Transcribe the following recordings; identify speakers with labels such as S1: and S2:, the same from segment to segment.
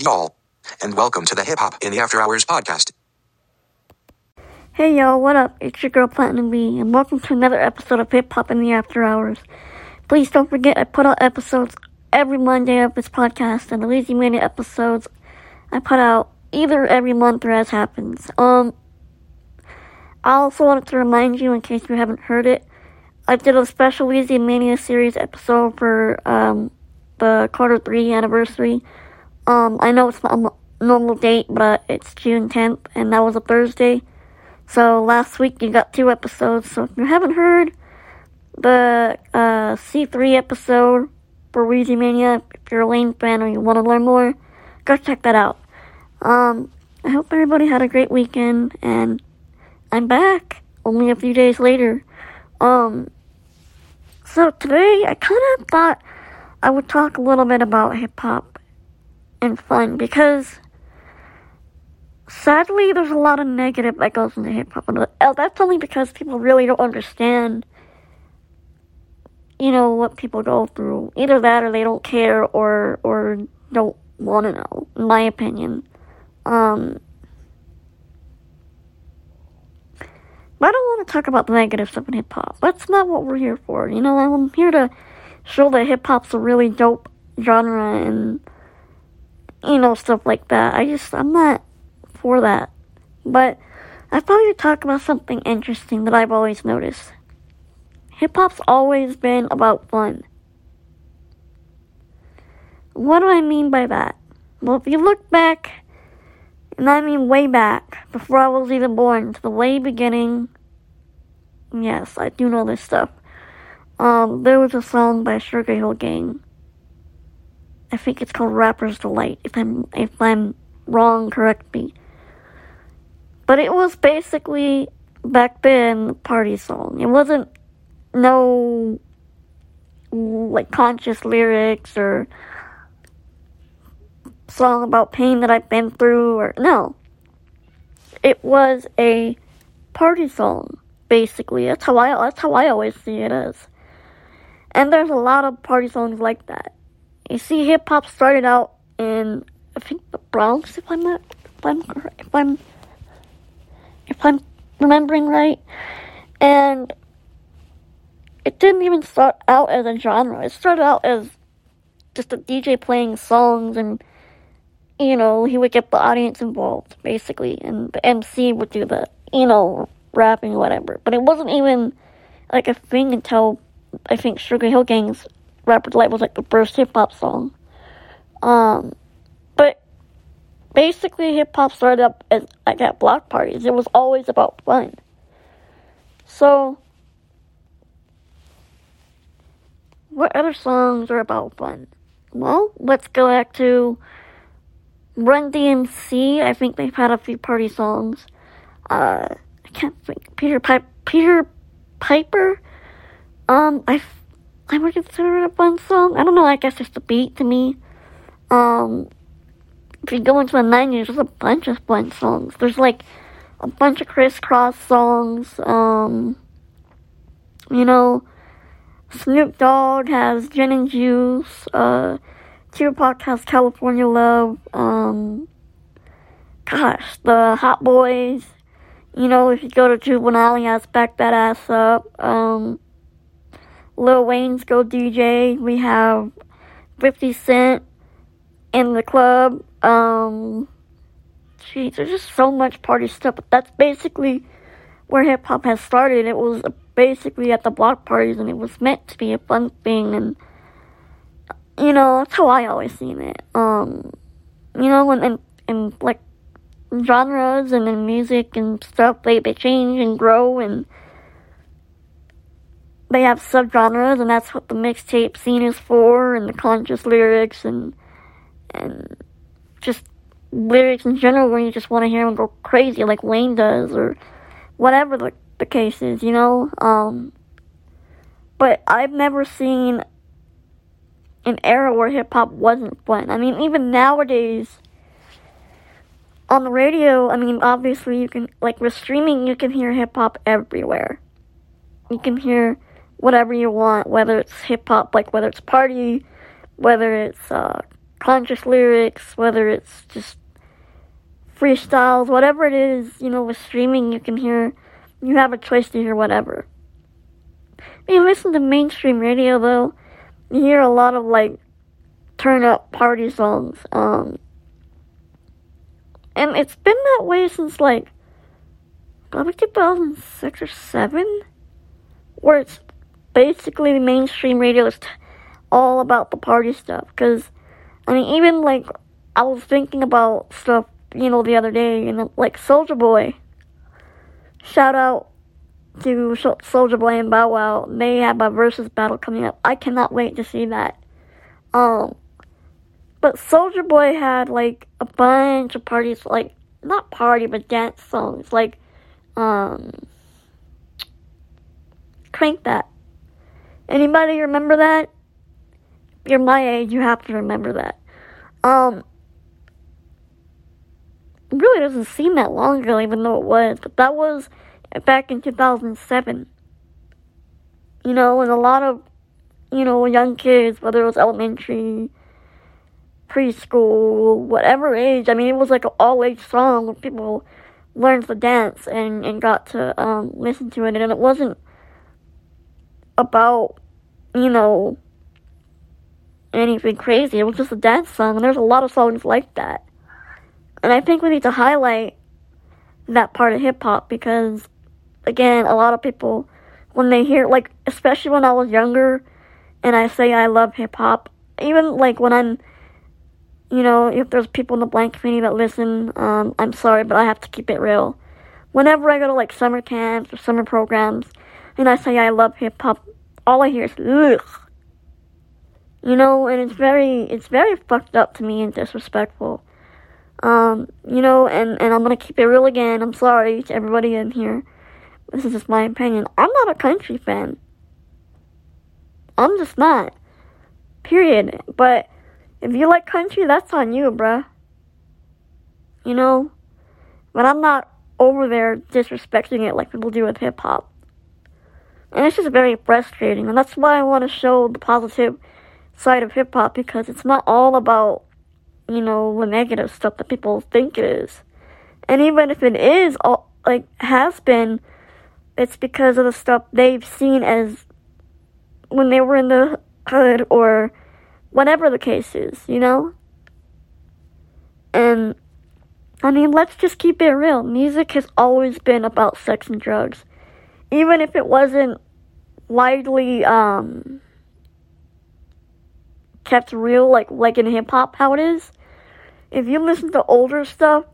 S1: y'all. And welcome to the Hip Hop in the After Hours podcast.
S2: Hey y'all, what up? It's your girl Platinum B, and welcome to another episode of Hip Hop in the After Hours. Please don't forget I put out episodes every Monday of this podcast, and the Weezy Mania episodes I put out either every month or as happens. Um, I also wanted to remind you, in case you haven't heard it, I did a special Weezy Mania series episode for um, the Carter 3 anniversary. Um, I know it's not a normal date, but it's June 10th, and that was a Thursday. So last week you got two episodes. So if you haven't heard the uh, C3 episode for Weezy Mania, if you're a Wayne fan or you want to learn more, go check that out. Um, I hope everybody had a great weekend, and I'm back only a few days later. Um, so today I kind of thought I would talk a little bit about hip hop and fun because sadly, there's a lot of negative that goes into hip hop, and that's only because people really don't understand, you know, what people go through. Either that, or they don't care, or or don't want to know. In my opinion, um, I don't want to talk about the negative stuff in hip hop. That's not what we're here for. You know, I'm here to show that hip hop's a really dope genre and you know stuff like that. I just I'm not for that. But I thought we'd talk about something interesting that I've always noticed. Hip hop's always been about fun. What do I mean by that? Well, if you look back, and I mean way back, before I was even born, to the way beginning, yes, I do know this stuff. Um, there was a song by Sugar Hill Gang. I think it's called Rapper's Delight. If I'm if I'm wrong, correct me. But it was basically back then party song. It wasn't no like conscious lyrics or song about pain that I've been through or no. It was a party song, basically. That's how I that's how I always see it as. And there's a lot of party songs like that. You see hip hop started out in I think the Bronx if I'm not if I'm if I'm if I'm remembering right. And it didn't even start out as a genre. It started out as just a DJ playing songs and you know, he would get the audience involved, basically, and the MC would do the, you know, rapping whatever. But it wasn't even like a thing until I think Sugar Hill Gang's Rapper's Delight was like the first hip hop song. Um, but basically hip hop started up as like at block parties. It was always about fun. So what other songs are about fun? Well, let's go back to Run DMC. I think they've had a few party songs. Uh, I can't think. Peter Piper. Peter Piper. Um, I I would consider it a fun song. I don't know. I guess it's the beat to me. Um, if you go into the 90s, there's a bunch of fun songs. There's like a bunch of Kris Kross songs. Um, you know, Snoop Dogg has Gin and Juice. Uh, Tupac has California Love. Um, gosh, the Hot Boys. You know, if you go to Juvenile, he has Back That Ass Up. Um, Lil Wayne's Go DJ. We have 50 Cent in the club. Um, geez, there's just so much party stuff. But that's basically where hip hop has started. It was basically at the block parties, and it was meant to be a fun thing. And you know, that's how I always seen it. Um, you know, and and, and like genres and in music and stuff, they they change and grow and they have subgenres, and that's what the mixtape scene is for, and the conscious lyrics and and just lyrics in general where you just want to hear them go crazy like Wayne does or whatever the, the case is, you know? Um, but I've never seen an era where hip hop wasn't fun. I mean, even nowadays, on the radio, I mean, obviously you can, like with streaming, you can hear hip hop everywhere. You can hear whatever you want, whether it's hip hop, like whether it's party, whether it's uh, conscious lyrics, whether it's just freestyles, whatever it is, you know, with streaming, you can hear, you have a choice to hear whatever. When you listen to mainstream radio, though, you hear a lot of like turn up party songs. Um, and it's been that way since like probably 2006 or 7, where it's basically the mainstream radio is t- all about the party stuff. Because, I mean, even like I was thinking about stuff, you know, the other day, and like Soulja Boy. Shout out to Soulja Boy and Bow Wow. They have a versus battle coming up. I cannot wait to see that. Um, but Soulja Boy had like a bunch of parties, like not party but dance songs, like um, crank that. Anybody remember that? You're my age, you have to remember that. Um, really doesn't seem that long ago, even though it was, but that was back in 2007. You know, and a lot of, you know, young kids, whether it was elementary, preschool, whatever age, I mean, it was like an all age song where people learned to dance and, and got to um, listen to it. And it wasn't about, you know, anything crazy. It was just a dance song. And there's a lot of songs like that. And I think we need to highlight that part of hip hop because, again, a lot of people, when they hear, like, especially when I was younger and I say I love hip hop, even like when I'm you know, if there's people in the blank community that listen, um, I'm sorry, but I have to keep it real. Whenever I go to like summer camps or summer programs, and I say I love hip hop, all I hear is ugh. You know, and it's very, it's very fucked up to me and disrespectful. Um, you know, and, and I'm gonna keep it real again. I'm sorry to everybody in here. This is just my opinion. I'm not a country fan. I'm just not. Period. But if you like country, that's on you, bruh. You know? But I'm not over there disrespecting it like people do with hip hop. And it's just very frustrating. And that's why I want to show the positive side of hip hop because it's not all about, you know, the negative stuff that people think it is. And even if it is, all, like, has been, it's because of the stuff they've seen as when they were in the hood or whatever the case is, you know? And I mean, let's just keep it real. Music has always been about sex and drugs. Even if it wasn't widely um, kept real like like in hip hop how it is. If you listen to older stuff,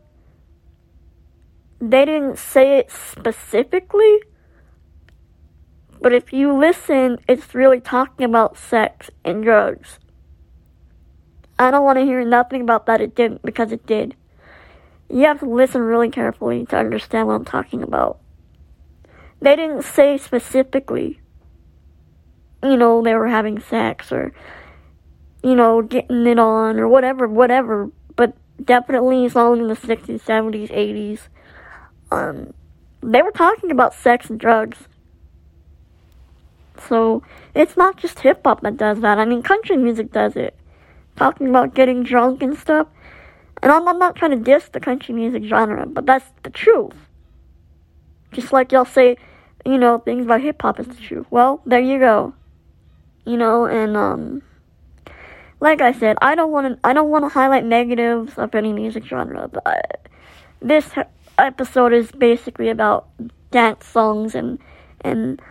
S2: they didn't say it specifically, but if you listen, it's really talking about sex and drugs. I don't want to hear nothing about that it didn't because it did. You have to listen really carefully to understand what I'm talking about. They didn't say specifically, you know, they were having sex or, you know, getting it on or whatever, whatever. But definitely, long in the 60s, 70s, 80s, um, they were talking about sex and drugs. So, it's not just hip hop that does that. I mean, country music does it talking about getting drunk and stuff. And I'm, I'm not trying to diss the country music genre, but that's the truth. Just like y'all say, you know, things about hip hop is truth. Well, there you go. You know, and um, like I said, I don't want to. I don't want to highlight negatives of any music genre, but this episode is basically about dance songs and and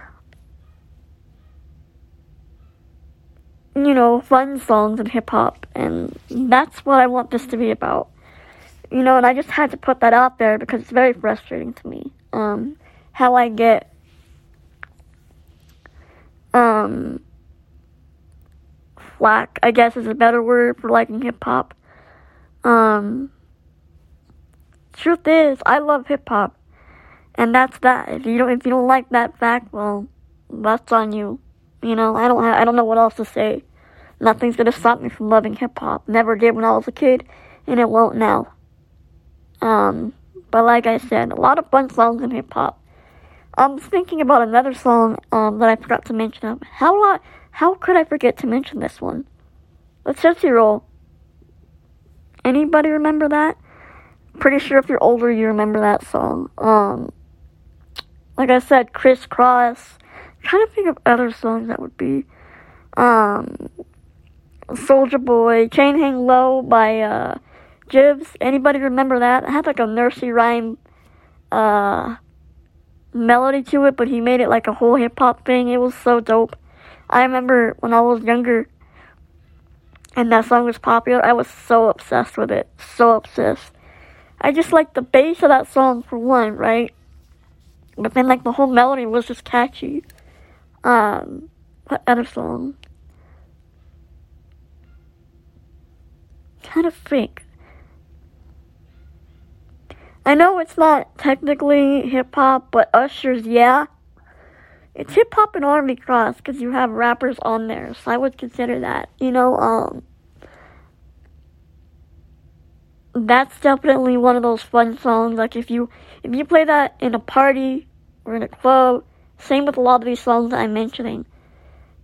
S2: you know, fun songs and hip hop, and that's what I want this to be about. You know, and I just had to put that out there because it's very frustrating to me. Um, how I get, um, flack, I guess is a better word for liking hip hop. Um, truth is, I love hip hop, and that's that. If you don't, if you don't like that fact, well, that's on you. You know, I don't have, I don't know what else to say. Nothing's gonna stop me from loving hip hop. Never did when I was a kid, and it won't now. Um, but like I said, a lot of fun songs in hip hop. I'm thinking about another song um, that I forgot to mention. How I, how could I forget to mention this one? Let's just Roll Anybody remember that? Pretty sure if you're older, you remember that song. Um, like I said, Kris Kross. trying to think of other songs that would be. Um, Soulja Boy, Chain Hang Low by uh, Jibbs. Anybody remember that? It had like a nursery rhyme uh, melody to it, but he made it like a whole hip hop thing. It was so dope. I remember when I was younger and that song was popular, I was so obsessed with it. So obsessed. I just like the bass of that song for one, right? But then like the whole melody was just catchy. Um, what other song? Kind of think. I know it's not technically hip hop, but Usher's yeah. It's hip hop and R&B cross because you have rappers on there, so I would consider that. You know, um, that's definitely one of those fun songs. Like if you if you play that in a party or in a club, same with a lot of these songs that I'm mentioning.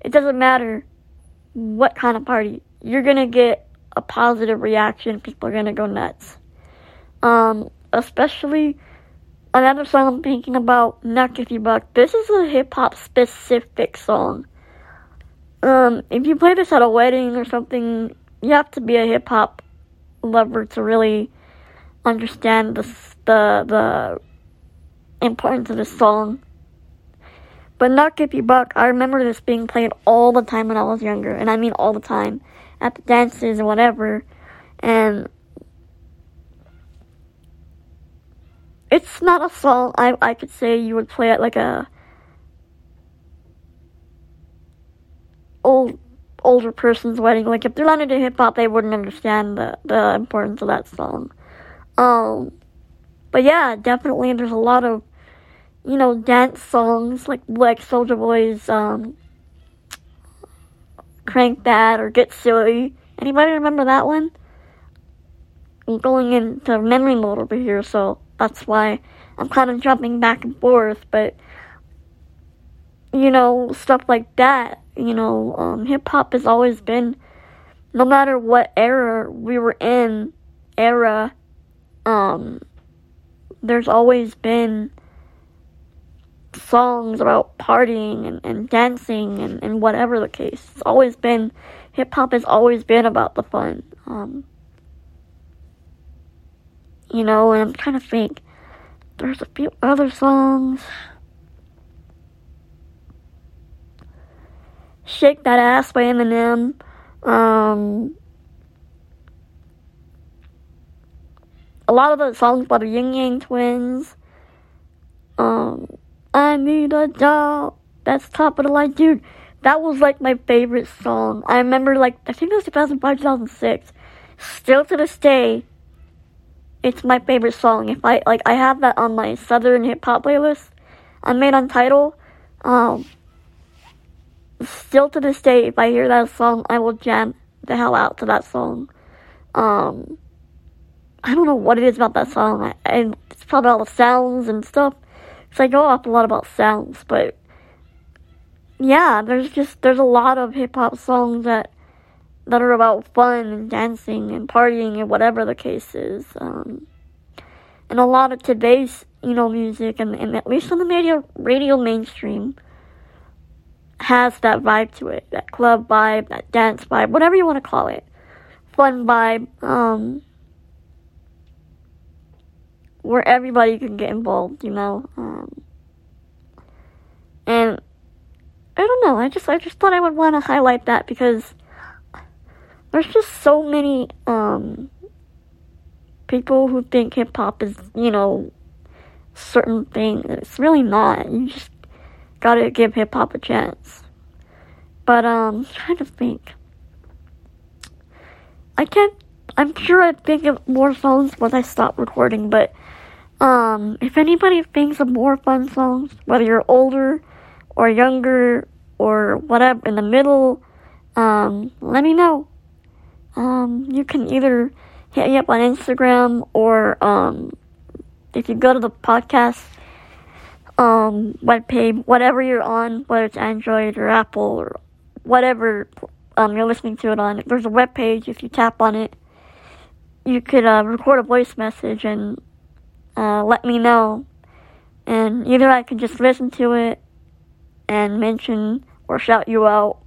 S2: It doesn't matter what kind of party. You're gonna get a positive reaction. People are gonna go nuts. Um, especially another song I'm thinking about, If You Buck. This is a hip hop specific song. Um, if you play this at a wedding or something, you have to be a hip hop lover to really understand the the the importance of this song. But If You Buck, I remember this being played all the time when I was younger, and I mean all the time, at the dances and whatever. And it's not a song I I could say you would play at like a old older person's wedding. Like if they're not into hip hop, they wouldn't understand the the importance of that song. Um, but yeah, definitely there's a lot of you know dance songs like like Soulja Boy's um, "Crank That" or "Get Silly." Anybody remember that one? I'm going into memory mode over here, so that's why I'm kind of jumping back and forth. But you know, stuff like that. You know, um, hip hop has always been, no matter what era we were in, era, um, there's always been songs about partying and, and dancing and, and whatever the case. It's always been, hip hop has always been about the fun. Um, you know, and I'm trying to think. There's a few other songs. Shake That Ass by Eminem. Um, a lot of the songs by the Ying Yang Twins. Um, I need a job. That's top of the line, dude. That was like my favorite song. I remember like I think it was 2005, 2006. Still to this day, it's my favorite song. If I like, I have that on my Southern hip hop playlist. I made on Tidal. Um, still to this day, if I hear that song, I will jam the hell out to that song. Um, I don't know what it is about that song. and it's probably all the sounds and stuff. Cause I go off a lot about sounds, but yeah, there's just there's a lot of hip hop songs that that are about fun and dancing and partying and whatever the case is. Um, and a lot of today's you know music and, and at least on the radio radio mainstream has that vibe to it, that club vibe, that dance vibe, whatever you want to call it, fun vibe, um, where everybody can get involved, you know. Um, and I don't know. I just I just thought I would want to highlight that because there's just so many um, people who think hip hop is you know certain thing. It's really not. You just gotta give hip hop a chance. But um, I'm trying to think. I can't. I'm sure I'd think of more songs once I stop recording. But um, if anybody thinks of more fun songs, whether you're older or younger or whatever in the middle, um, let me know. Um, you can either hit me up on Instagram or um, if you go to the podcast um, webpage, whatever you're on, whether it's Android or Apple or whatever um, you're listening to it on, there's a web page. If you tap on it, you could uh, record a voice message and uh, let me know. And either I can just listen to it and mention or shout you out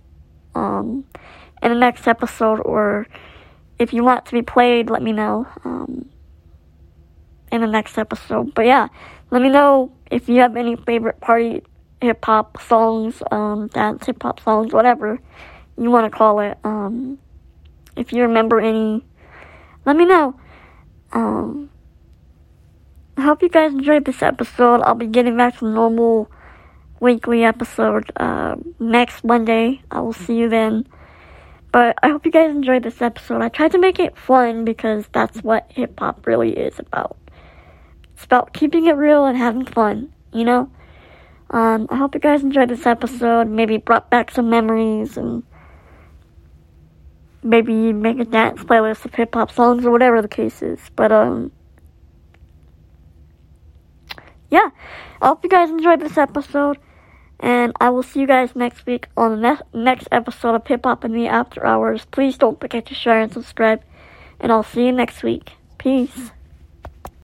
S2: um, in the next episode, or if you want to be played, let me know um, in the next episode. But yeah, let me know if you have any favorite party hip hop songs, um, dance hip hop songs, whatever you want to call it. Um, if you remember any, let me know. Um, I hope you guys enjoyed this episode. I'll be getting back to normal weekly episode uh, next Monday. I will see you then. But I hope you guys enjoyed this episode. I tried to make it fun because that's what hip hop really is about. It's about keeping it real and having fun, you know? Um, I hope you guys enjoyed this episode. Maybe brought back some memories and maybe make a dance playlist of hip hop songs or whatever the case is. But, um, yeah, I hope you guys enjoyed this episode. And I will see you guys next week on the ne- next episode of Hip Hop in the After Hours. Please don't forget to share and subscribe. And I'll see you next week. Peace.